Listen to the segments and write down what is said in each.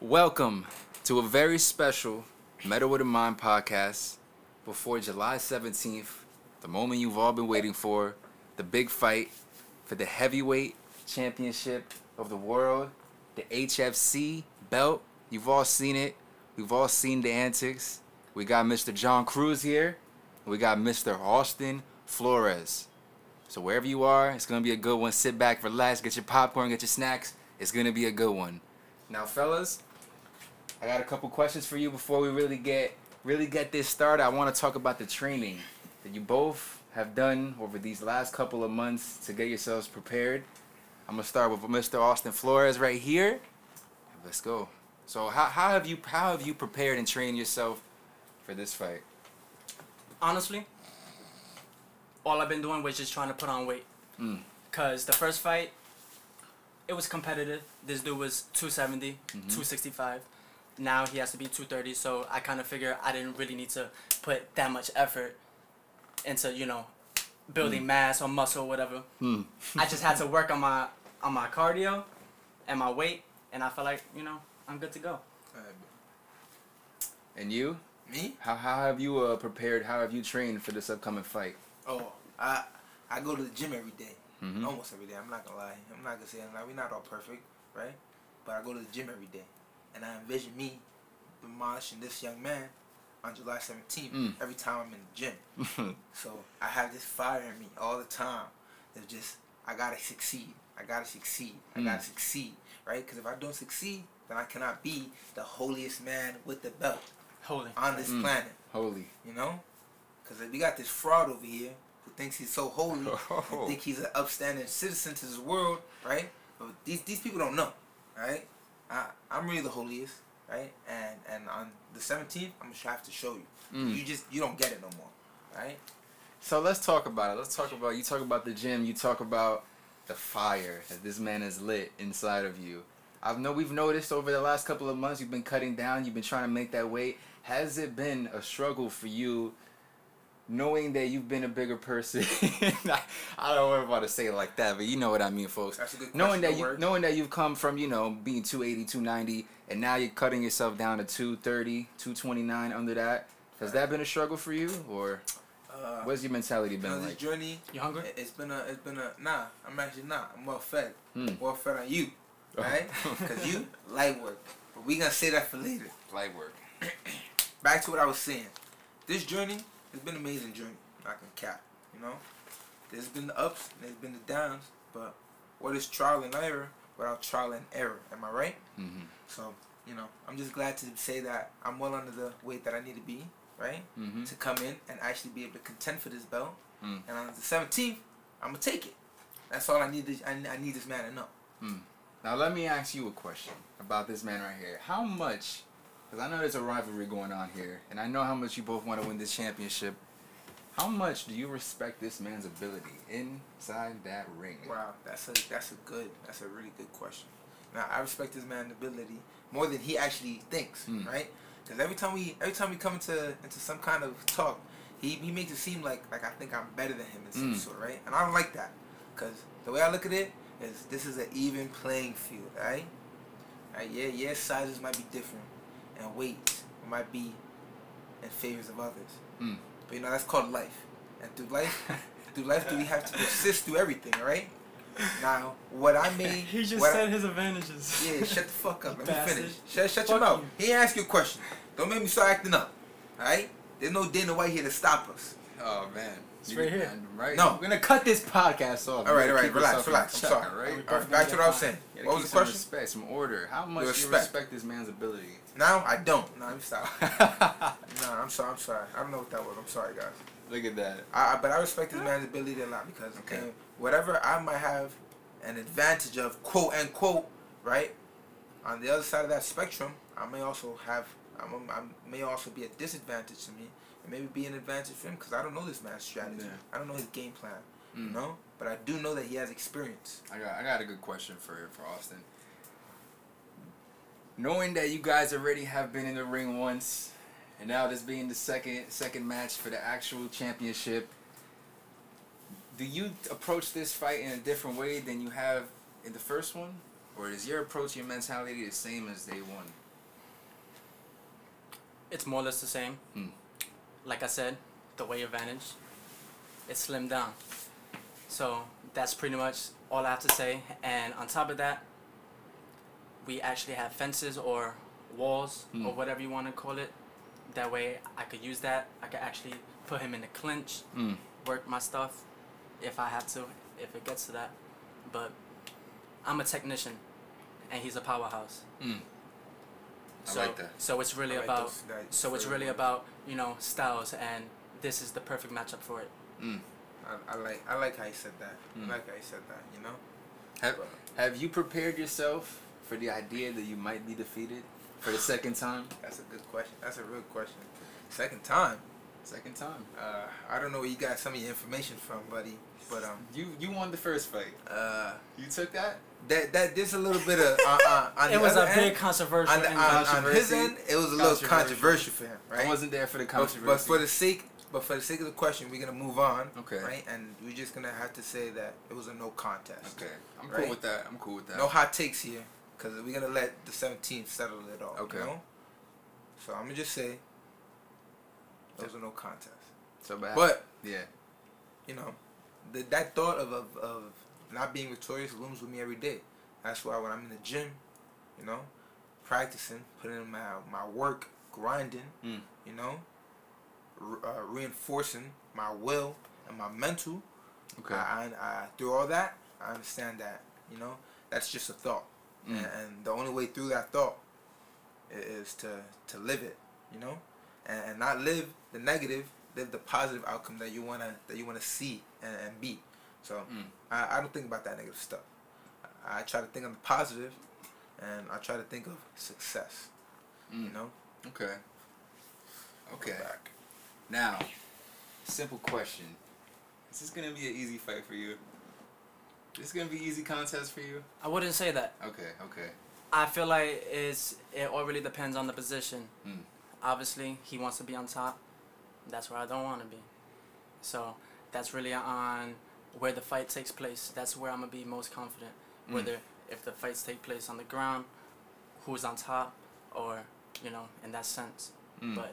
Welcome to a very special Metal with a Mind podcast before July 17th, the moment you've all been waiting for, the big fight for the heavyweight championship of the world, the HFC belt. You've all seen it. We've all seen the antics. We got Mr. John Cruz here. We got Mr. Austin Flores. So wherever you are, it's gonna be a good one. Sit back, relax, get your popcorn, get your snacks. It's gonna be a good one. Now, fellas, I got a couple questions for you before we really get really get this started. I want to talk about the training that you both have done over these last couple of months to get yourselves prepared. I'm gonna start with Mr. Austin Flores right here. Let's go. So how, how have you how have you prepared and trained yourself for this fight? honestly, all I've been doing was just trying to put on weight. Mm. Cause the first fight, it was competitive. This dude was 270, Mm-hmm. 265. Now he has to be 230. So I kind of figure I didn't really need to put that much effort into you know building mass or muscle or whatever. Hmm. I just had to work on my on my cardio and my weight, and I felt like you know I'm good to go. And you? Me? How how have you uh, prepared? How have you trained for this upcoming fight? Oh, I I go to the gym every day. Mhm. Almost every day. I'm not gonna lie. I'm not gonna say I'm not, we're not all perfect, right? But I go to the gym every day, and I envision me demolishing this young man on July 17th Mm. every time I'm in the gym. So I have this fire in me all the time. It's just I gotta succeed. I gotta succeed. I Mm. gotta succeed, right? Because if I don't succeed, then I cannot be the holiest man with the belt Holy. on this Mm. planet. Holy. You know? Because we got this fraud over here who thinks he's so holy Oh. and think he's an upstanding citizen to this world, right? But these these people don't know, right? I, I'm really the holiest, right? And and on the 17th, I'm gonna have to show you. Mm. You just you don't get it no more, right? So let's talk about it. Let's talk about you talk about the gym. You talk about the fire that this man has lit inside of you. I know we've noticed over the last couple of months you've been cutting down. You've been trying to make that weight. Has it been a struggle for you, knowing that you've been a bigger person? I don't want about to say it like that, but you know what I mean, folks. That's a good. Knowing that you words. knowing that you've come from you know being 280, 290, and now you're cutting yourself down to 230, 229 under that. Has that been a struggle for you, or uh, what's your mentality you been know, this like? journey, You hungry? it- it's been a it's been a nah. I'm actually not. I'm well fed. Hmm. Well fed on you, Oh. right? Because you light work. But we gonna say that for later. Light work. back to what I was saying. This journey has been an amazing journey. I can cap, you know. There's been the ups, and there's been the downs, but what is trial and error without trial and error? Am I right? Mm-hmm. So, you know, I'm just glad to say that I'm well under the weight that I need to be, right? Mm-hmm. To come in and actually be able to contend for this belt. Mm. And on the 17th, I'm gonna take it. That's all I need. To, I, I need this man to know. Now let me ask you a question about this man right here. How much? Because I know there's a rivalry going on here, and I know how much you both want to win this championship. How much do you respect this man's ability inside that ring? Wow, that's a that's a good that's a really good question. Now I respect this man's ability more than he actually thinks, Hmm. right? Because every time we every time we come into into some kind of talk, he, he makes it seem like like I think I'm better than him in some Mm. sort, right? And I don't like that, because the way I look at it is this is an even playing field, right? Right? Yeah, yeah, sizes might be different, and weights might be in favors of others. Mm. But you know that's called life, and through life, through life, do we have to persist through everything, all right? Now, what I made, He just what I- said his advantages. yeah, shut the fuck up. Let Bastard. me finish. Shut, shut your mouth. you. He asked you a question. Don't make me start acting up. All right? There's no Dana White here to stop us. Oh man, It's right here. Right. No. we're gonna cut this podcast off. All right, all right, relax, relax. I'm sorry. Right? All right, back to what I was saying. What keep was the some question? respect, some order. How much do you Respect. respect this man's ability? Now I don't. No, I'm sorry. no, I'm sorry. I'm sorry. I don't know what that was. I'm sorry, guys. Look at that. I, I- but I respect this man's ability a lot because Okay. okay, whatever I might have an advantage of, quote unquote, right? On the other side of that spectrum, I may also have, I'm, I may also be a disadvantage to me, and maybe be an advantage for him because I don't know this man's strategy. Yeah. I don't know his game plan, Mm. you know. But I do know that he has experience. I got I got a good question for for Austin. Knowing that you guys already have been in the ring once, and now this being the second second match for the actual championship, do you approach this fight in a different way than you have in the first one, or is your approach, your mentality the same as day one? It's more or less the same. Hmm. Like I said, the weight advantage, it's slimmed down. So that's pretty much all I have to say. And on top of that, we actually have fences or walls Hmm. or whatever you want to call it. That way I could use that. I could actually put him in the clinch, Mm. work my stuff if I have to, if it gets to that. But I'm a technician and he's a powerhouse. Mm. I So, like that. so it's really like about those- that so it's really much. about you know styles and this is the perfect matchup for it. Mm. I, I like I like how you said that. Mm. I like how you said that. You know. Have, have you prepared yourself for the idea that you might be defeated for the second time? That's a good question. That's a real question. Second time. Second time. Uh, I don't know where you got some of your information from, buddy. But um, You you won the first fight. uh, You took that. That that there's a little bit of uh, uh, on it was a other big controversial. on, the, on, on his end, it was a little Controversial. for him, right? I wasn't there for the But, controversy. but for the sake, but for the sake of the question, we're gonna move on, Okay. right? And we're just gonna have to say that it was a no contest. okay, I'm Right. cool with that. I'm cool with that. No hot takes here, cause we're gonna let the 17th settle it all. Okay. You know? So I'm gonna just say it was a no contest. so bad. But yeah. you know, the, that thought of, of of not being victorious looms with me every day. That's why when I'm in the gym, you know, practicing, putting in my my work, grinding, Mm. you know, re- uh, reinforcing my will and my mental. Okay. I, I, I through all that, I understand that you know that's just a thought, Mm. and, and the only way through that thought i- is to to live it, you know, and, and not live the negative, live the positive outcome that you wanna that you wanna see and, and be. So Mm. I, I don't think about that negative stuff. I, I try to think on the positive, and I try to think of success. You Mm. know. Okay. Okay. Back. Now, simple question: Is this gonna be an easy fight for you? This gonna be easy contest for you? I wouldn't say that. Okay. Okay. I feel like it's it all really depends on the position. Mm. Obviously, he wants to be on top. That's where I don't want to be. So that's really on where the fight takes place. That's where I'm gonna be most confident. Mm. Whether if the fights take place on the ground, who's on top, or you know, in that sense. Mm. But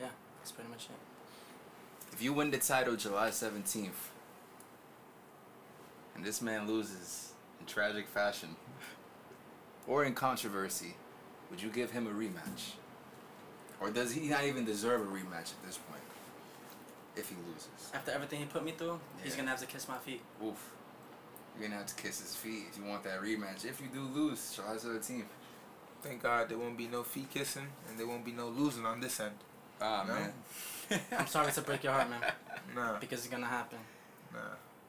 yeah, that's pretty much it. If you win the title July 17th, and this man loses in tragic fashion, or in controversy, would you give him a rematch? Or does he not even deserve a rematch at this point? If he loses. After everything he put me through, he's gonna have to kiss my feet. Oof. You're gonna have to kiss his feet if you want that rematch. If you do lose, July 17th. Thank God there won't be no feet kissing and there won't be no losing on this end. Ah, No. man. I'm sorry to break your heart, man, Nah, because it's gonna happen. nah.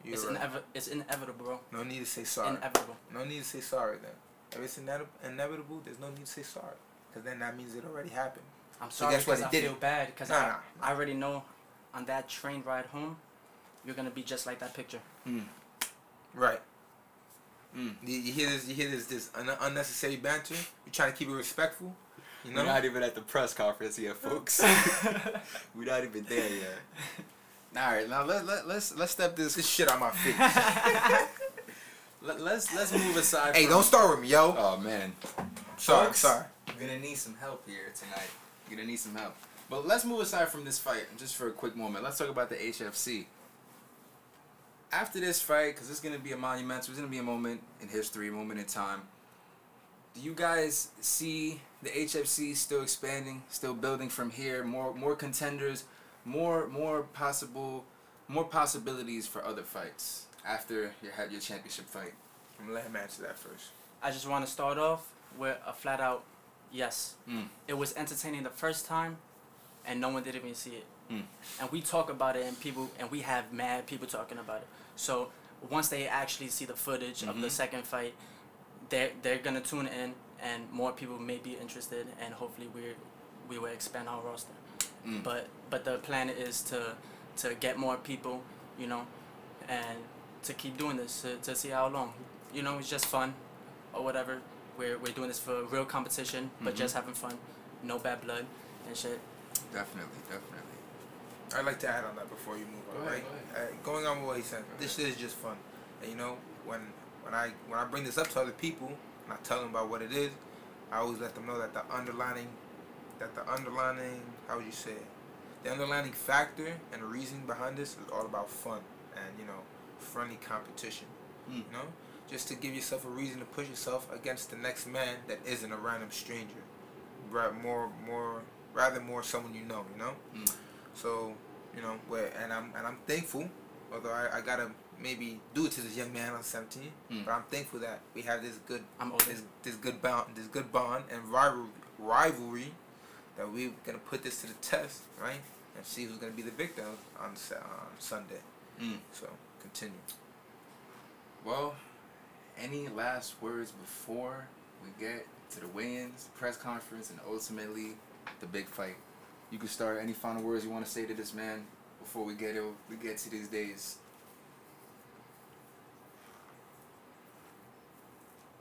You're It's right. inevi- It's inevitable, bro. No need to say sorry. Inevitable. No need to say sorry then. If it's inedi- inevitable, there's no need to say sorry. Because then that means it already happened. I'm So sorry guess what? because He I did feel it. bad because Nah, I, nah, I already know on that train ride home, you're gonna be just like that picture. Mm. Right. Mm. You, you hear this? You hear this? This un- unnecessary banter. You're trying to keep it respectful. You know. We're not even at the press conference yet, folks. We're not even there yet. All right, now let, let, let's let's step this. this shit on my face. Let, let's let's move aside. hey, from, don't start with me, yo. Oh man, sorry, folks. sorry. We're gonna need some help here tonight. We're gonna need some help. But let's move aside from this fight, just for a quick moment. Let's talk about the HFC. After this fight, because it's gonna be a monumental, it's gonna be a moment in history, a moment in time. Do you guys see the HFC still expanding, still building from here? More, more contenders, more, more possible, more possibilities for other fights after you had your championship fight. I'm gonna let him answer that first. I just want to start off with a flat out yes. Mm. It was entertaining the first time, and no one didn't even see it. Mm. And we talk about it, and people, and we have mad people talking about it. So once they actually see the footage of the Mhm. second fight, they're they're gonna tune in, and more people may be interested, and hopefully we we will expand our roster. Mm. But but the plan is to to get more people, you know, and to keep doing this to, to see how long. You know, it's just fun or whatever. We're we're doing this for real competition, but Mhm. just having fun, no bad blood and shit. Definitely, definitely. I'd like to add on that before you move on, Go ahead, right? go Uh, going on with what he said, Go this shit is just fun. And you know, when when I when I bring this up to other people and I tell them about what it is, I always let them know that the underlining that the underlining how would you say it? The underlining factor and the reason behind this is all about fun and you know friendly competition. Mm. You know, just to give yourself a reason to push yourself against the next man that isn't a random stranger, right? More, more, rather more someone you know. You know. Mm. So you know where and I'm and I'm thankful, although I, I gotta maybe do it to this young man on 17, Mm. but I'm thankful that we have this good I'm older. this this good bond this good bond and rival, rivalry that we're gonna put this to the test, right? And see who's gonna be the victim on on Sunday. Mm. So continue. Well, any last words before we get to the weigh-ins, press conference, and ultimately the big fight? You can start. Any final words you want to say to this man before we get it, we get to these days?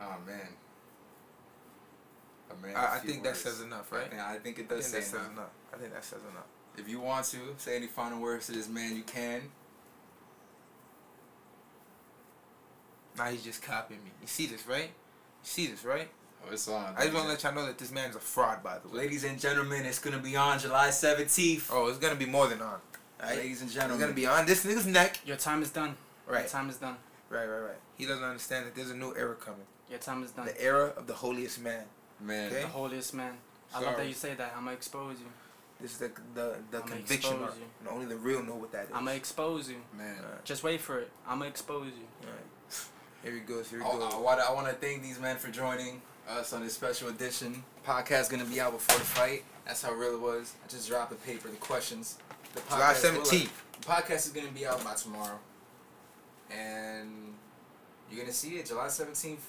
Oh man. A man I, I of few think that says enough, right? think, I think it does think say enough. enough. I think that says enough. If you want to say any final words to this man, you can. Now he's just copying me. You see this, right? You see this, right? Oh, it's on. I just want to let y'all know that this man's a fraud, by the way. Ladies and gentlemen, it's gonna be on July seventeenth. Oh, it's gonna be more than on. Right? Ladies and gentlemen, It's gonna be on this nigga's neck. Your time is done. Your Right, time is done. right, right, right. He doesn't understand that there's a new era coming. Your time is done. The era of the holiest man. man. Okay. The holiest man. I love that you say that. I'm gonna expose you. This is the the, the I'ma conviction expose mark. you. And only the real know what that is. I'm gonna expose you. Man. Alright, Just wait for it. I'm gonna expose you. alright. Here he goes. Here he I, goes. I, wanna, I wanna thank these men for joining us on this special edition. Podcast gonna be out before the fight. That's how real it was. I just dropped the paper, the questions. The July 17th. The podcast is gonna be out by tomorrow, and you're gonna see it July 17th.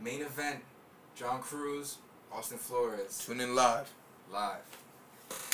Main event: John Cruz, Austin Flores, Tune in live. live.